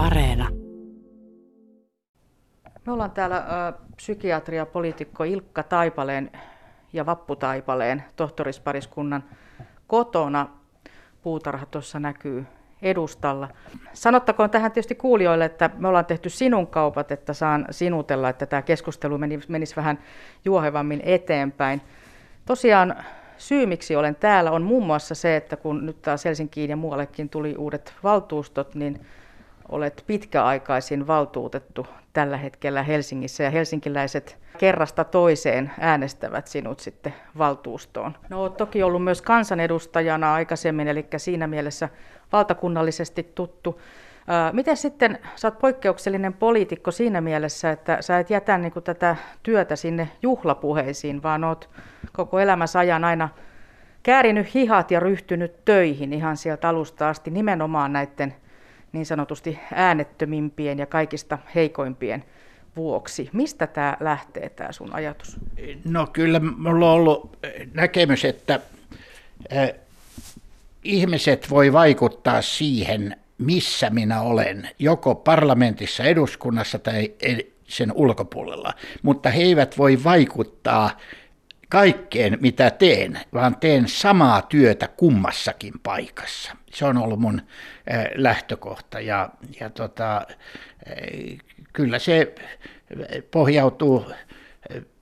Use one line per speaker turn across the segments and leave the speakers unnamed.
Areena.
Me ollaan täällä ä, psykiatria poliitikko Ilkka Taipaleen ja Vappu Taipaleen tohtorispariskunnan kotona. Puutarha tuossa näkyy edustalla. Sanottakoon tähän tietysti kuulijoille, että me ollaan tehty sinun kaupat, että saan sinutella, että tämä keskustelu menisi vähän juohevammin eteenpäin. Tosiaan syy, miksi olen täällä, on muun muassa se, että kun nyt taas Helsinkiin ja muuallekin tuli uudet valtuustot, niin olet pitkäaikaisin valtuutettu tällä hetkellä Helsingissä ja helsinkiläiset kerrasta toiseen äänestävät sinut sitten valtuustoon. No olet toki ollut myös kansanedustajana aikaisemmin, eli siinä mielessä valtakunnallisesti tuttu. Miten sitten, sä oot poikkeuksellinen poliitikko siinä mielessä, että sä et jätä niin kuin tätä työtä sinne juhlapuheisiin, vaan oot koko elämässä ajan aina käärinyt hihat ja ryhtynyt töihin ihan sieltä alusta asti nimenomaan näiden niin sanotusti äänettömimpien ja kaikista heikoimpien vuoksi. Mistä tämä lähtee, tämä sun ajatus?
No kyllä minulla on ollut näkemys, että ihmiset voi vaikuttaa siihen, missä minä olen, joko parlamentissa, eduskunnassa tai sen ulkopuolella, mutta he eivät voi vaikuttaa kaikkeen, mitä teen, vaan teen samaa työtä kummassakin paikassa. Se on ollut mun lähtökohta ja, ja tota, kyllä se pohjautuu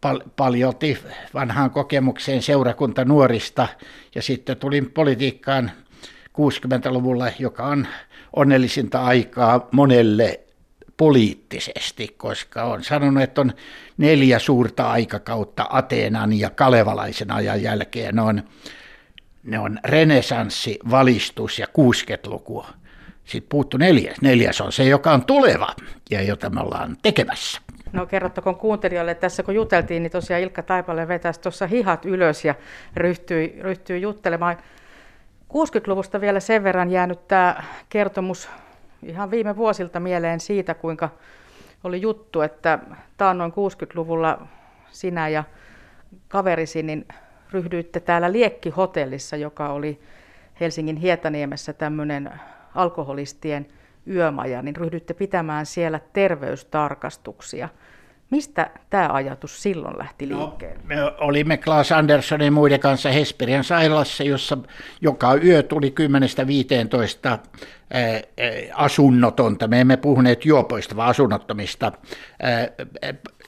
pal- paljolti vanhaan kokemukseen seurakunta nuorista ja sitten tulin politiikkaan 60-luvulla, joka on onnellisinta aikaa monelle poliittisesti, koska on sanonut, että on neljä suurta aikakautta Ateenan ja kalevalaisen ajan jälkeen. On, ne on renesanssi, valistus ja 60-luku. Sitten puuttu neljäs. Neljäs on se, joka on tuleva ja jota me ollaan tekemässä.
No kerrottakoon kuuntelijoille, että tässä kun juteltiin, niin tosiaan Ilkka Taipale vetäisi tuossa hihat ylös ja ryhtyi, ryhtyi juttelemaan. 60-luvusta vielä sen verran jäänyt tämä kertomus ihan viime vuosilta mieleen siitä, kuinka oli juttu, että taannoin 60-luvulla sinä ja kaverisi niin ryhdyitte täällä Liekkihotellissa, joka oli Helsingin Hietaniemessä tämmöinen alkoholistien yömaja, niin ryhdyitte pitämään siellä terveystarkastuksia. Mistä tämä ajatus silloin lähti no, liikkeelle? No,
me olimme Klaas Anderssonin muiden kanssa Hesperian sairaalassa, jossa joka yö tuli 10-15 asunnotonta. Me emme puhuneet juopoista, vaan asunnottomista.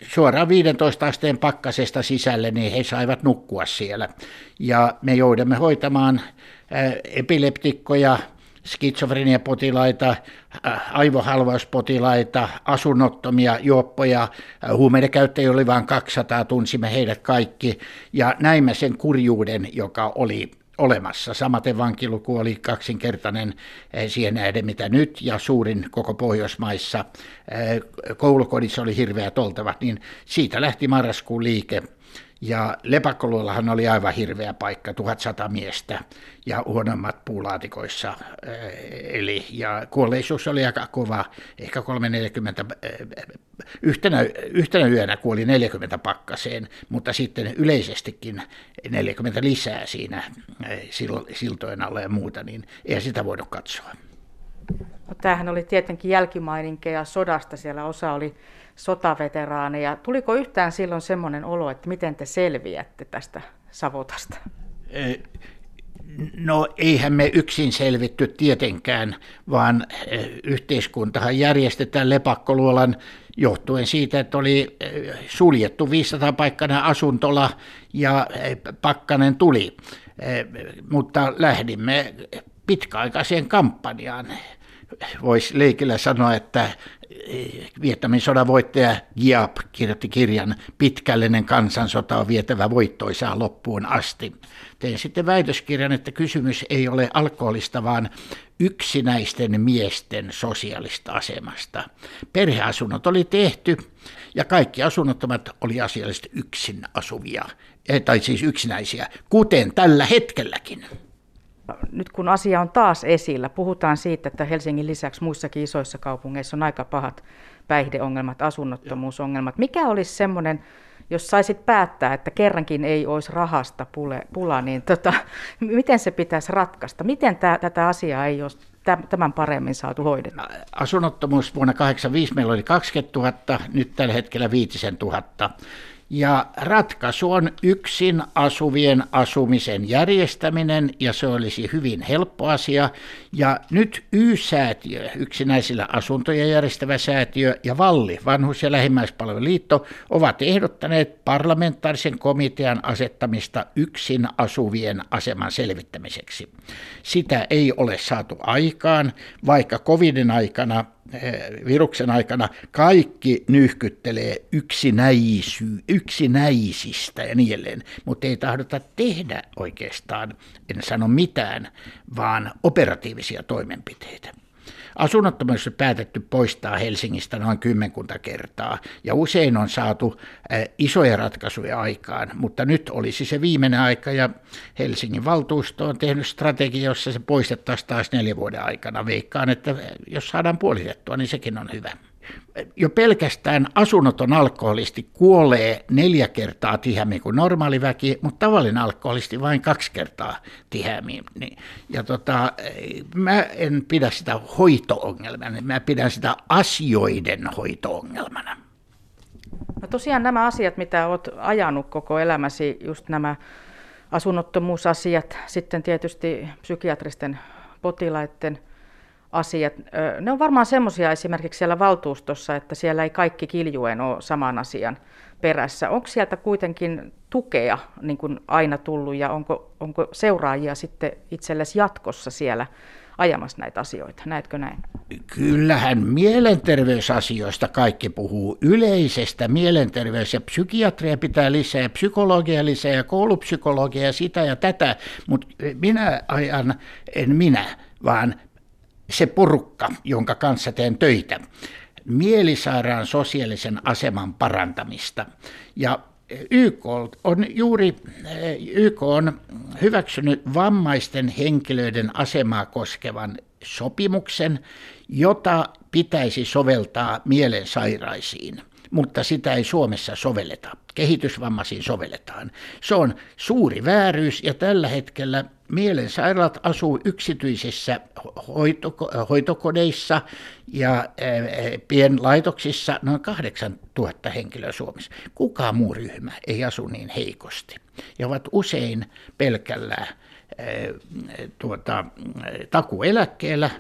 Suoraan 15 asteen pakkasesta sisälle, niin he saivat nukkua siellä. Ja me joudumme hoitamaan epileptikkoja, skitsofreniapotilaita, äh, aivohalvauspotilaita, asunnottomia juoppoja, äh, huumeiden käyttäjiä oli vain 200, tunsimme heidät kaikki ja näimme sen kurjuuden, joka oli olemassa. Samaten vankiluku oli kaksinkertainen äh, siihen nähden, mitä nyt, ja suurin koko Pohjoismaissa. Koulukodissa oli hirveät oltavat, niin siitä lähti marraskuun liike ja Lepakkoluollahan oli aivan hirveä paikka, 1100 miestä ja huonommat puulaatikoissa. Eh, eli, ja kuolleisuus oli aika kova, ehkä 340, eh, yhtenä, yhtenä yönä kuoli 40 pakkaseen, mutta sitten yleisestikin 40 lisää siinä eh, siltojen alla ja muuta, niin ei sitä voinut katsoa.
No, tämähän oli tietenkin jälkimaininkeja sodasta, siellä osa oli sotaveteraaneja. Tuliko yhtään silloin semmoinen olo, että miten te selviätte tästä Savotasta?
No eihän me yksin selvitty tietenkään, vaan yhteiskuntahan järjestetään lepakkoluolan johtuen siitä, että oli suljettu 500 paikkana asuntola ja pakkanen tuli. Mutta lähdimme pitkäaikaiseen kampanjaan. Voisi leikillä sanoa, että Vietnamin sodan voittaja Giap kirjoitti kirjan Pitkällinen kansansota on vietävä voittoisaa loppuun asti. Tein sitten väitöskirjan, että kysymys ei ole alkoholista, vaan yksinäisten miesten sosiaalista asemasta. Perheasunnot oli tehty ja kaikki asunnottomat oli asiallisesti yksin asuvia, eh, tai siis yksinäisiä, kuten tällä hetkelläkin
nyt kun asia on taas esillä, puhutaan siitä, että Helsingin lisäksi muissakin isoissa kaupungeissa on aika pahat päihdeongelmat, asunnottomuusongelmat. Mikä olisi semmoinen, jos saisit päättää, että kerrankin ei olisi rahasta pule, pula, niin tota, miten se pitäisi ratkaista? Miten tää, tätä asiaa ei olisi tämän paremmin saatu hoidettua?
Asunnottomuus vuonna 1985 meillä oli 20 000, nyt tällä hetkellä 5 000. Ja ratkaisu on yksin asuvien asumisen järjestäminen, ja se olisi hyvin helppo asia. Ja nyt Y-säätiö, yksinäisillä asuntoja järjestävä säätiö, ja Valli, vanhus- ja lähimmäispalveluliitto, ovat ehdottaneet parlamentaarisen komitean asettamista yksin asuvien aseman selvittämiseksi. Sitä ei ole saatu aikaan, vaikka covidin aikana viruksen aikana kaikki nyhkyttelee yksinäisy, yksinäisistä ja niin edelleen, mutta ei tahdota tehdä oikeastaan, en sano mitään, vaan operatiivisia toimenpiteitä. Asunnottomuus on päätetty poistaa Helsingistä noin kymmenkunta kertaa ja usein on saatu isoja ratkaisuja aikaan, mutta nyt olisi se viimeinen aika ja Helsingin valtuusto on tehnyt strategia, jossa se poistettaisiin taas neljä vuoden aikana. Veikkaan, että jos saadaan puolitettua, niin sekin on hyvä jo pelkästään asunnoton alkoholisti kuolee neljä kertaa tiheämmin kuin normaali väki, mutta tavallinen alkoholisti vain kaksi kertaa tiheämmin. Niin, ja tota, mä en pidä sitä hoitoongelmana, mä pidän sitä asioiden hoitoongelmana.
No tosiaan nämä asiat, mitä olet ajanut koko elämäsi, just nämä asunnottomuusasiat, sitten tietysti psykiatristen potilaiden – asiat. Ne on varmaan semmoisia esimerkiksi siellä valtuustossa, että siellä ei kaikki kiljuen ole saman asian perässä. Onko sieltä kuitenkin tukea niin kuin aina tullut ja onko, onko seuraajia sitten itsellesi jatkossa siellä ajamassa näitä asioita? Näetkö näin?
Kyllähän mielenterveysasioista kaikki puhuu. Yleisestä mielenterveys- ja psykiatria pitää lisää, psykologia lisää ja koulupsykologia sitä ja tätä, mutta minä ajan, en minä, vaan se porukka, jonka kanssa teen töitä, mielisairaan sosiaalisen aseman parantamista. Ja YK on juuri YK on hyväksynyt vammaisten henkilöiden asemaa koskevan sopimuksen, jota pitäisi soveltaa mielensairaisiin mutta sitä ei Suomessa sovelleta. Kehitysvammaisiin sovelletaan. Se on suuri vääryys ja tällä hetkellä mielensairaalat asuu yksityisissä hoito- hoitokodeissa ja pienlaitoksissa noin 8000 henkilöä Suomessa. Kukaan muu ryhmä ei asu niin heikosti ja ovat usein pelkällä tuota, takueläkkeellä.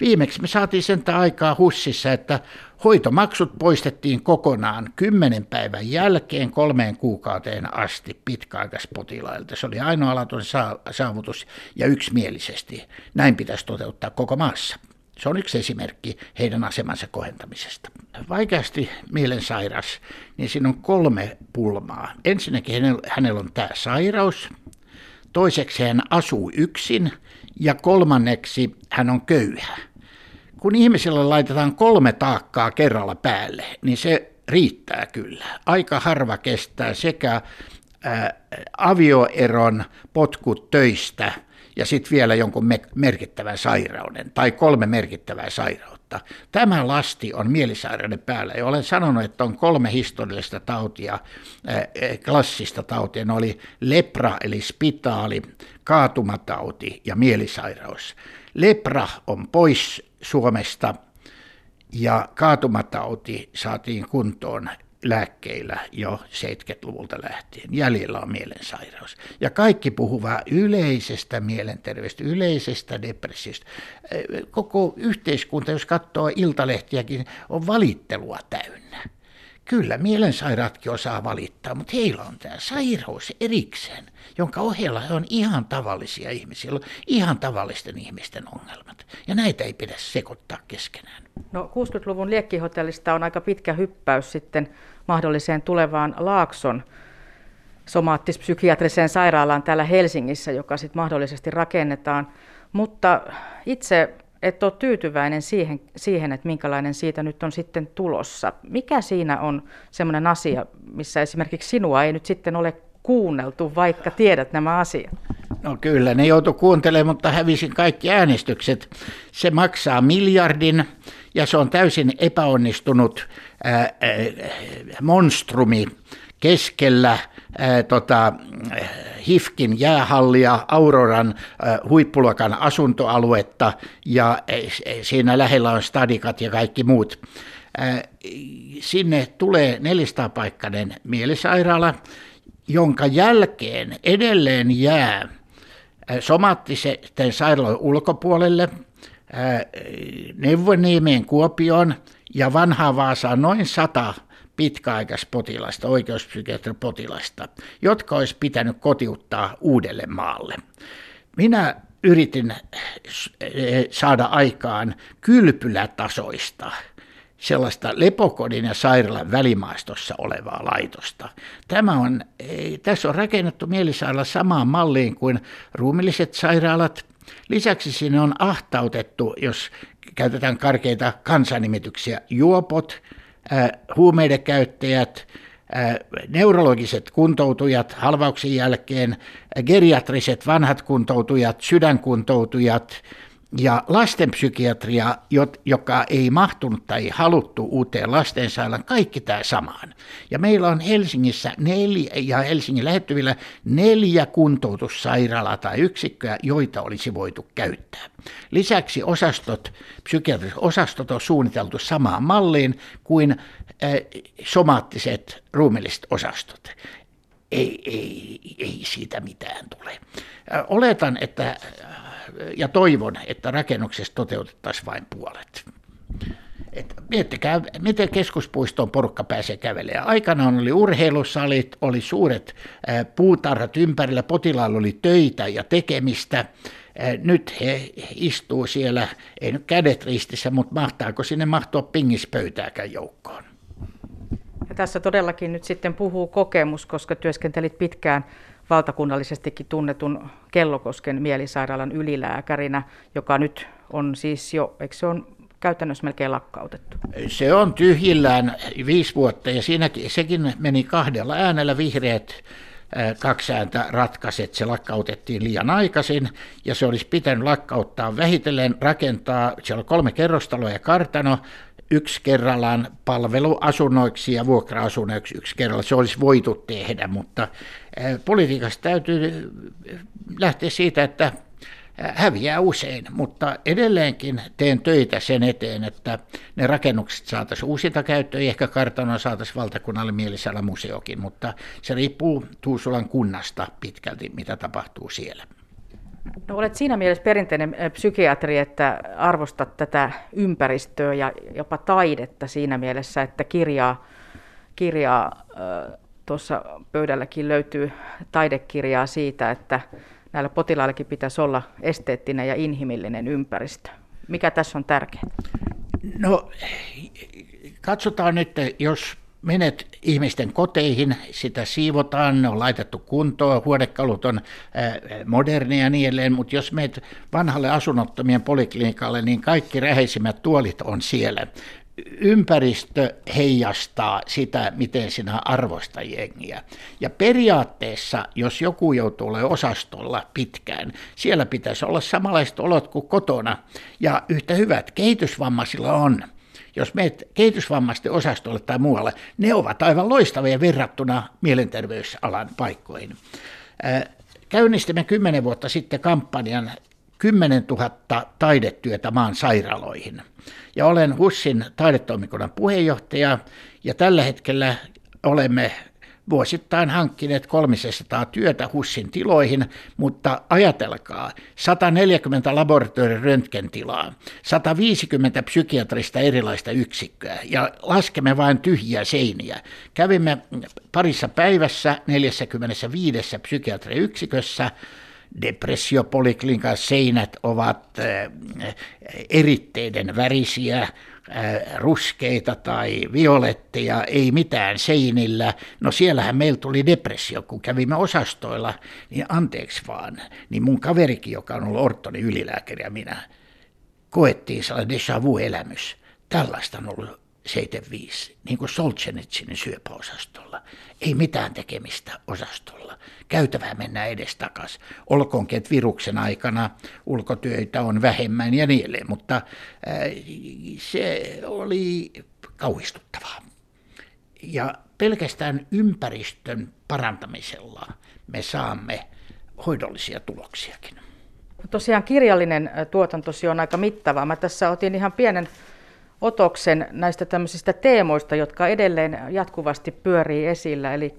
Viimeksi me saatiin sen aikaa Hussissa, että hoitomaksut poistettiin kokonaan kymmenen päivän jälkeen kolmeen kuukauteen asti pitkäaikaispotilailta. Se oli ainoalaatuinen saavutus ja yksimielisesti. Näin pitäisi toteuttaa koko maassa. Se on yksi esimerkki heidän asemansa kohentamisesta. Vaikeasti mielensairas, niin siinä on kolme pulmaa. Ensinnäkin hänellä on tämä sairaus, toiseksi hän asuu yksin ja kolmanneksi hän on köyhä. Kun ihmiselle laitetaan kolme taakkaa kerralla päälle, niin se riittää kyllä. Aika harva kestää sekä ää, avioeron potkut töistä ja sitten vielä jonkun me- merkittävän sairauden tai kolme merkittävää sairautta. Tämä lasti on mielisairauden päällä ja olen sanonut, että on kolme historiallista tautia, klassista tautia. Ne oli lepra eli spitaali, kaatumatauti ja mielisairaus. Lepra on pois Suomesta ja kaatumatauti saatiin kuntoon lääkkeillä jo 70-luvulta lähtien. Jäljellä on mielensairaus. Ja kaikki puhuvat yleisestä mielenterveydestä, yleisestä depressiosta. Koko yhteiskunta, jos katsoo iltalehtiäkin, on valittelua täynnä. Kyllä, mielensairaatkin osaa valittaa, mutta heillä on tämä sairaus erikseen, jonka ohella he on ihan tavallisia ihmisiä, on ihan tavallisten ihmisten ongelmat. Ja näitä ei pidä sekoittaa keskenään.
No 60-luvun liekkihotellista on aika pitkä hyppäys sitten mahdolliseen tulevaan Laakson somaattis-psykiatriseen sairaalaan täällä Helsingissä, joka sitten mahdollisesti rakennetaan. Mutta itse et ole tyytyväinen siihen, siihen, että minkälainen siitä nyt on sitten tulossa. Mikä siinä on sellainen asia, missä esimerkiksi sinua ei nyt sitten ole kuunneltu, vaikka tiedät nämä asiat?
No kyllä, ne joutu kuuntelemaan, mutta hävisin kaikki äänestykset. Se maksaa miljardin ja se on täysin epäonnistunut ää, ää, monstrumi keskellä ää, tota, Hifkin jäähallia, Auroran ää, huippuluokan asuntoaluetta ja siinä lähellä on stadikat ja kaikki muut. Sinne tulee 400-paikkainen mielisairaala, jonka jälkeen edelleen jää somaattisen sairaalan ulkopuolelle Neuvoniemeen Kuopioon ja vanhaa Vaasaan noin sata pitkäaikaispotilasta, oikeuspsykiatripotilasta, jotka olisi pitänyt kotiuttaa uudelle maalle. Minä yritin saada aikaan kylpylätasoista sellaista lepokodin ja sairaalan välimaastossa olevaa laitosta. Tämä on, tässä on rakennettu mielisairaala samaan malliin kuin ruumilliset sairaalat. Lisäksi sinne on ahtautettu, jos käytetään karkeita kansanimityksiä, juopot, huumeiden käyttäjät, neurologiset kuntoutujat halvauksen jälkeen, geriatriset vanhat kuntoutujat, sydänkuntoutujat, ja lastenpsykiatria, joka ei mahtunut tai haluttu uuteen lastensairaalaan, kaikki tämä samaan. Ja meillä on Helsingissä neljä, ja Helsingin lähettyvillä neljä kuntoutussairaalaa tai yksikköä, joita olisi voitu käyttää. Lisäksi osastot, psykiatriset osastot on suunniteltu samaan malliin kuin äh, somaattiset ruumilliset osastot. Ei, ei, ei siitä mitään tule. Oletan, että ja toivon, että rakennuksesta toteutettaisiin vain puolet. Et miettikää, miten keskuspuistoon porukka pääsee kävelemään. Aikanaan oli urheilusalit, oli suuret puutarhat ympärillä, potilailla oli töitä ja tekemistä. Nyt he istuu siellä, ei nyt kädet ristissä, mutta mahtaako sinne mahtua pingispöytääkään joukkoon?
Ja tässä todellakin nyt sitten puhuu kokemus, koska työskentelit pitkään valtakunnallisestikin tunnetun Kellokosken mielisairaalan ylilääkärinä, joka nyt on siis jo, eikö se on käytännössä melkein lakkautettu?
Se on tyhjillään viisi vuotta ja siinäkin, sekin meni kahdella äänellä vihreät kaksi ääntä ratkaisi, että se lakkautettiin liian aikaisin ja se olisi pitänyt lakkauttaa vähitellen, rakentaa, siellä on kolme kerrostaloa ja kartano, yksi kerrallaan palveluasunnoiksi ja vuokra-asunnoiksi yksi kerralla. Se olisi voitu tehdä, mutta politiikasta täytyy lähteä siitä, että häviää usein, mutta edelleenkin teen töitä sen eteen, että ne rakennukset saataisiin uusinta käyttöön, ehkä kartanoa saataisiin valtakunnalle mielisellä museokin, mutta se riippuu Tuusulan kunnasta pitkälti, mitä tapahtuu siellä.
No, olet siinä mielessä perinteinen psykiatri, että arvostat tätä ympäristöä ja jopa taidetta siinä mielessä, että kirjaa, kirjaa tuossa pöydälläkin löytyy taidekirjaa siitä, että näillä potilaillekin pitäisi olla esteettinen ja inhimillinen ympäristö. Mikä tässä on tärkeää?
No, katsotaan nyt, jos menet ihmisten koteihin, sitä siivotaan, ne on laitettu kuntoon, huonekalut on modernia ja niin edelleen, mutta jos menet vanhalle asunnottomien poliklinikalle, niin kaikki räheisimmät tuolit on siellä. Ympäristö heijastaa sitä, miten sinä arvosta jengiä. Ja periaatteessa, jos joku joutuu olemaan osastolla pitkään, siellä pitäisi olla samanlaiset olot kuin kotona. Ja yhtä hyvät kehitysvammaisilla on jos meet kehitysvammaisten osastolle tai muualle, ne ovat aivan loistavia verrattuna mielenterveysalan paikkoihin. Käynnistimme kymmenen vuotta sitten kampanjan 10 000 taidetyötä maan sairaaloihin. Ja olen HUSin taidetoimikunnan puheenjohtaja ja tällä hetkellä olemme vuosittain hankkineet 300 työtä HUSin tiloihin, mutta ajatelkaa, 140 laboratorion röntgentilaa, 150 psykiatrista erilaista yksikköä ja laskemme vain tyhjiä seiniä. Kävimme parissa päivässä 45 psykiatriyksikössä, depressiopoliklinikan seinät ovat eh, eritteiden värisiä, ruskeita tai violetteja, ei mitään seinillä. No siellähän meillä tuli depressio, kun kävimme osastoilla, niin anteeksi vaan, niin mun kaverikin, joka on ollut ortoni ylilääkäri ja minä, koettiin sellainen déjà vu-elämys. Tällaista on ollut 75, niin kuin Solzhenitsinin syöpäosastolla. Ei mitään tekemistä osastolla. Käytävää mennään edestakas. Olkoonkin, että viruksen aikana ulkotyöitä on vähemmän ja niin edelleen, mutta äh, se oli kauhistuttavaa. Ja pelkästään ympäristön parantamisella me saamme hoidollisia tuloksiakin.
Tosiaan kirjallinen tuotantosi on aika mittava. Mä tässä otin ihan pienen otoksen näistä tämmöisistä teemoista, jotka edelleen jatkuvasti pyörii esillä. Eli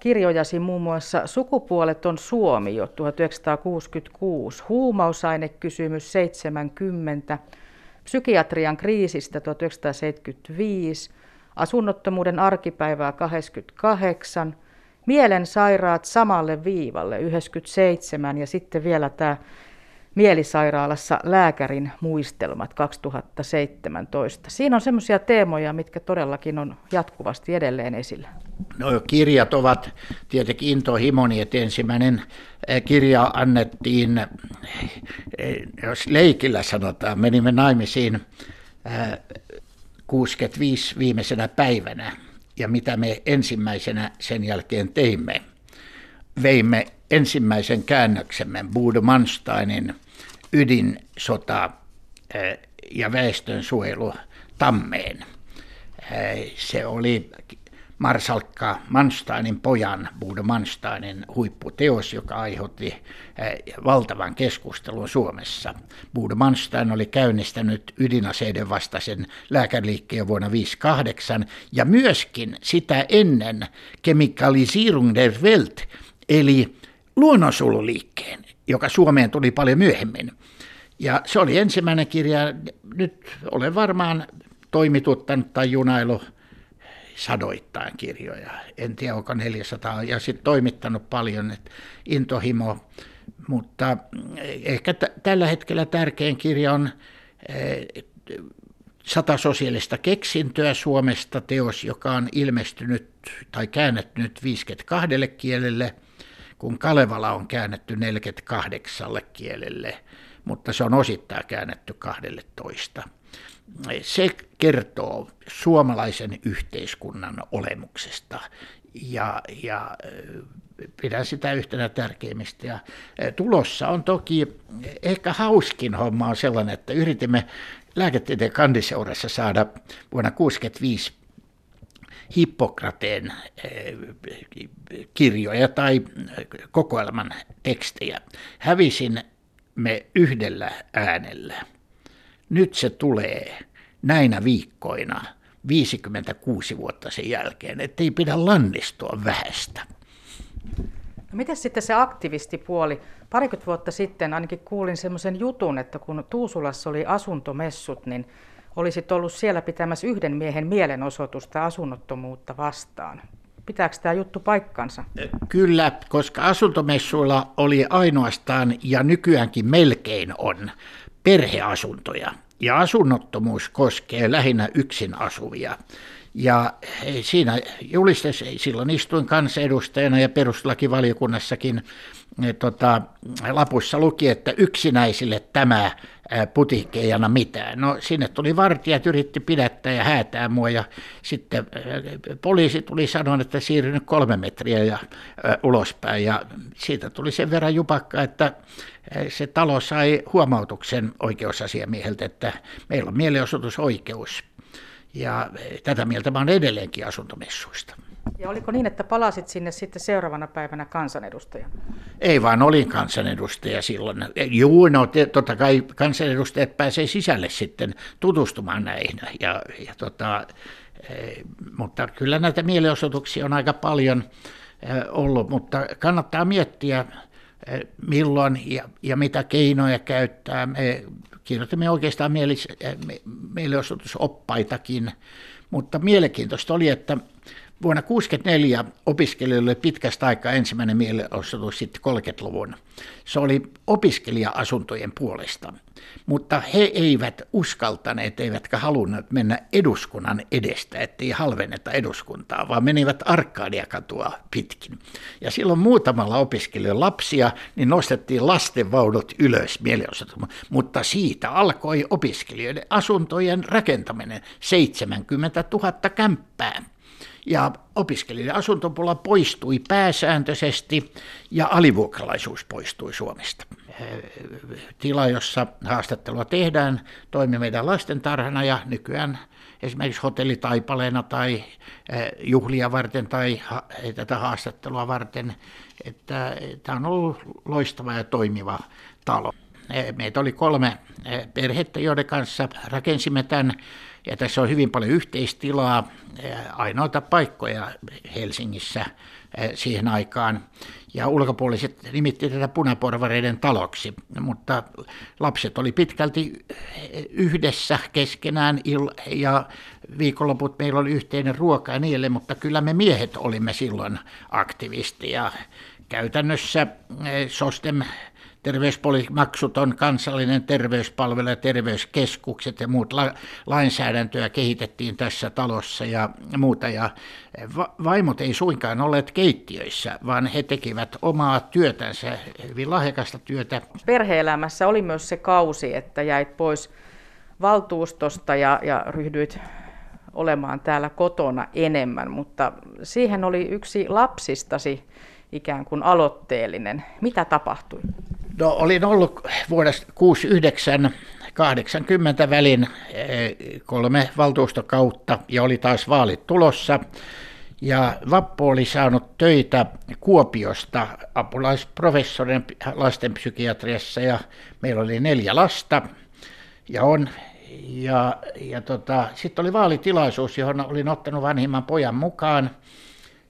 kirjojasi muun muassa Sukupuolet on Suomi jo 1966, huumausainekysymys 70, psykiatrian kriisistä 1975, asunnottomuuden arkipäivää 88, mielensairaat samalle viivalle 97 ja sitten vielä tämä mielisairaalassa lääkärin muistelmat 2017. Siinä on semmoisia teemoja, mitkä todellakin on jatkuvasti edelleen esillä.
No, kirjat ovat tietenkin intohimoni, että ensimmäinen eh, kirja annettiin, eh, jos leikillä sanotaan, menimme naimisiin 65 eh, viimeisenä päivänä ja mitä me ensimmäisenä sen jälkeen teimme. Veimme ensimmäisen käännöksemme Budo Mansteinin ydinsota ja väestönsuojelu Tammeen. Se oli Marsalkka Mansteinin pojan, Budo Mansteinin huipputeos, joka aiheutti valtavan keskustelun Suomessa. Budo Manstein oli käynnistänyt ydinaseiden vastaisen lääkäriliikkeen vuonna 1958 ja myöskin sitä ennen Kemikalisierung der Welt, eli luonnonsululiikkeen, joka Suomeen tuli paljon myöhemmin. Ja se oli ensimmäinen kirja, nyt olen varmaan toimituttanut tai junailu sadoittain kirjoja. En tiedä, onko 400, ja sitten toimittanut paljon, että intohimo. Mutta ehkä t- tällä hetkellä tärkein kirja on eh, Sata sosiaalista keksintöä Suomesta, teos, joka on ilmestynyt tai käännetty 52 kielelle, kun Kalevala on käännetty 48 kielelle, mutta se on osittain käännetty 12 se kertoo suomalaisen yhteiskunnan olemuksesta ja, ja pidän sitä yhtenä tärkeimmistä. Ja tulossa on toki ehkä hauskin homma on sellainen, että yritimme lääketieteen kandiseurassa saada vuonna 1965 Hippokrateen kirjoja tai kokoelman tekstejä. Hävisin me yhdellä äänellä nyt se tulee näinä viikkoina 56 vuotta sen jälkeen, ettei pidä lannistua vähästä.
No miten sitten se aktivistipuoli? Parikymmentä vuotta sitten ainakin kuulin semmoisen jutun, että kun Tuusulassa oli asuntomessut, niin olisit ollut siellä pitämässä yhden miehen mielenosoitusta asunnottomuutta vastaan. Pitääkö tämä juttu paikkansa?
Kyllä, koska asuntomessuilla oli ainoastaan ja nykyäänkin melkein on perheasuntoja. Ja asunnottomuus koskee lähinnä yksin asuvia. Ja siinä julistes, silloin istuin kansanedustajana ja perustuslakivaliokunnassakin tota, lapussa luki, että yksinäisille tämä putiikki ei anna mitään. No sinne tuli vartijat, yritti pidättää ja häätää mua ja sitten poliisi tuli sanoa, että siirryn kolme metriä ja ulospäin ja siitä tuli sen verran jupakka, että se talo sai huomautuksen oikeusasiamieheltä, että meillä on mielenosoitusoikeus. Ja tätä mieltä mä olen edelleenkin asuntomessuista.
Ja oliko niin, että palasit sinne sitten seuraavana päivänä kansanedustaja?
Ei vaan olin kansanedustaja silloin. Juu, no totta kai kansanedustajat pääsee sisälle sitten tutustumaan näihin. Ja, ja tota, eh, mutta kyllä näitä mielenosoituksia on aika paljon eh, ollut, mutta kannattaa miettiä, eh, milloin ja, ja mitä keinoja käyttää. Me kirjoitimme oikeastaan mielenosoitusoppaitakin, mutta mielenkiintoista oli, että Vuonna 1964 opiskelijoille pitkästä aikaa ensimmäinen mielenosoitus sitten 30-luvun. Se oli opiskelija-asuntojen puolesta, mutta he eivät uskaltaneet, eivätkä halunneet mennä eduskunnan edestä, ettei halvenneta eduskuntaa, vaan menivät Arkadiakatua pitkin. Ja silloin muutamalla opiskelijoilla lapsia, niin nostettiin lastenvaunut ylös mielenosoitus, mutta siitä alkoi opiskelijoiden asuntojen rakentaminen 70 000 kämppää ja opiskelijoiden asuntopula poistui pääsääntöisesti ja alivuokralaisuus poistui Suomesta. tila, jossa haastattelua tehdään, toimi meidän lastentarhana ja nykyään esimerkiksi hotellitaipaleena tai juhlia varten tai tätä haastattelua varten. Että tämä on ollut loistava ja toimiva talo. Meitä oli kolme perhettä, joiden kanssa rakensimme tämän ja tässä on hyvin paljon yhteistilaa, ainoita paikkoja Helsingissä siihen aikaan. Ja ulkopuoliset nimitti tätä punaporvareiden taloksi, mutta lapset oli pitkälti yhdessä keskenään ja viikonloput meillä oli yhteinen ruoka ja niille, mutta kyllä me miehet olimme silloin aktivisteja. Käytännössä SOSTEM terveyspolimaksuton kansallinen terveyspalvelu ja terveyskeskukset ja muut la- lainsäädäntöä kehitettiin tässä talossa ja muuta. Ja va- vaimot ei suinkaan olleet keittiöissä, vaan he tekivät omaa työtänsä, hyvin lahjakasta työtä.
Perheelämässä oli myös se kausi, että jäit pois valtuustosta ja, ja ryhdyit olemaan täällä kotona enemmän, mutta siihen oli yksi lapsistasi ikään kuin aloitteellinen. Mitä tapahtui?
No olin ollut vuodesta 69 80 välin eh, kolme valtuustokautta ja oli taas vaalit tulossa. Ja Vappu oli saanut töitä Kuopiosta apulaisprofessorin lastenpsykiatriassa ja meillä oli neljä lasta ja on. Ja, ja tota, sitten oli vaalitilaisuus, johon olin ottanut vanhimman pojan mukaan.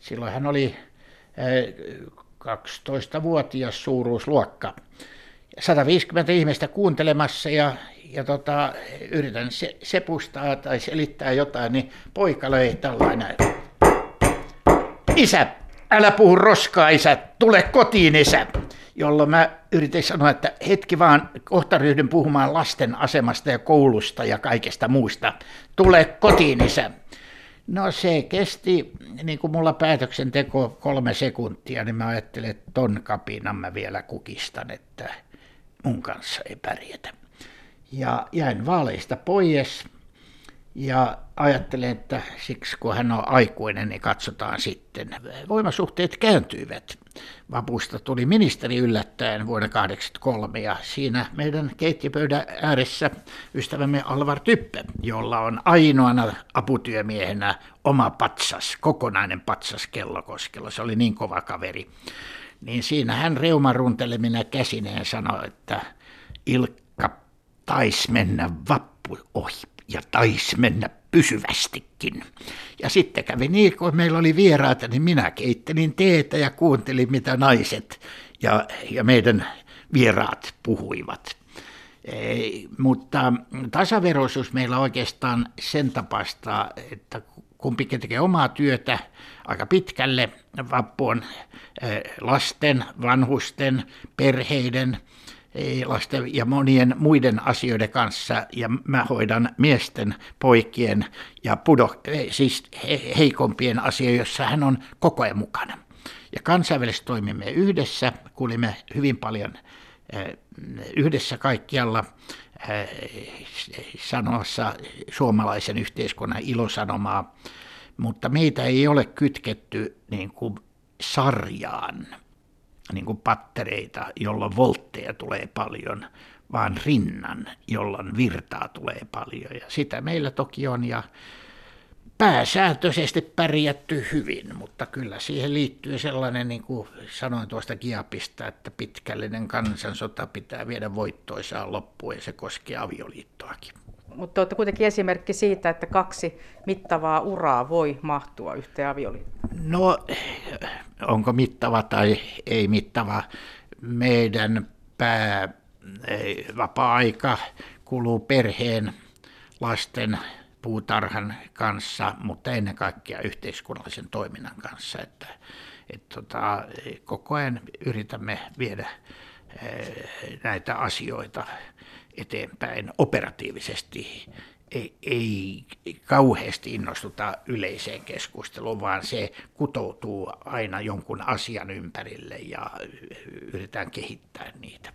Silloin hän oli 12-vuotias suuruusluokka. 150 ihmistä kuuntelemassa ja, ja tota, yritän se, sepustaa tai selittää jotain, niin poika löi tällainen. Isä, älä puhu roskaa isä, tule kotiin isä. Jolloin mä yritin sanoa, että hetki vaan, kohta ryhdyn puhumaan lasten asemasta ja koulusta ja kaikesta muusta. Tule kotiin isä. No se kesti, niin kuin mulla päätöksenteko kolme sekuntia, niin mä ajattelin, että ton kapinan mä vielä kukistan, että mun kanssa ei pärjätä. Ja jäin vaaleista pois ja ajattelen, että siksi kun hän on aikuinen, niin katsotaan sitten. Voimasuhteet kääntyivät. Vapusta tuli ministeri yllättäen vuonna 1983 ja siinä meidän keittiöpöydän ääressä ystävämme Alvar Typpe, jolla on ainoana aputyömiehenä oma patsas, kokonainen patsas Kellokoskella. Se oli niin kova kaveri. Niin siinä hän reumaruntelemina käsineen sanoi, että Ilkka taisi mennä vappu ohi ja taisi mennä pysyvästikin. Ja sitten kävi niin, kun meillä oli vieraita, niin minä keittelin teetä ja kuuntelin, mitä naiset ja, ja meidän vieraat puhuivat. Ei, mutta tasaveroisuus meillä oikeastaan sen tapasta, että kumpikin tekee omaa työtä aika pitkälle. Vappu on eh, lasten, vanhusten, perheiden lasten ja monien muiden asioiden kanssa. Ja mä hoidan miesten, poikien ja pudo, siis heikompien asioita, joissa hän on koko ajan mukana. Ja kansainvälisesti toimimme yhdessä, kuulimme hyvin paljon eh, yhdessä kaikkialla eh, sanossa suomalaisen yhteiskunnan ilosanomaa, mutta meitä ei ole kytketty niin kuin sarjaan niin kuin pattereita, jolloin voltteja tulee paljon, vaan rinnan, jolloin virtaa tulee paljon. Ja sitä meillä toki on ja pääsääntöisesti pärjätty hyvin, mutta kyllä siihen liittyy sellainen, niin kuin sanoin tuosta Kiapista, että pitkällinen kansansota pitää viedä voittoisaan loppuun ja se koskee avioliittoakin.
Mutta olette kuitenkin esimerkki siitä, että kaksi mittavaa uraa voi mahtua yhteen avioliittoon.
No, onko mittava tai ei mittava. Meidän pää, vapaa-aika kuluu perheen, lasten, puutarhan kanssa, mutta ennen kaikkea yhteiskunnallisen toiminnan kanssa. Että, et tota, koko ajan yritämme viedä näitä asioita eteenpäin operatiivisesti. Ei, ei kauheasti innostuta yleiseen keskusteluun, vaan se kutoutuu aina jonkun asian ympärille ja yritetään kehittää niitä.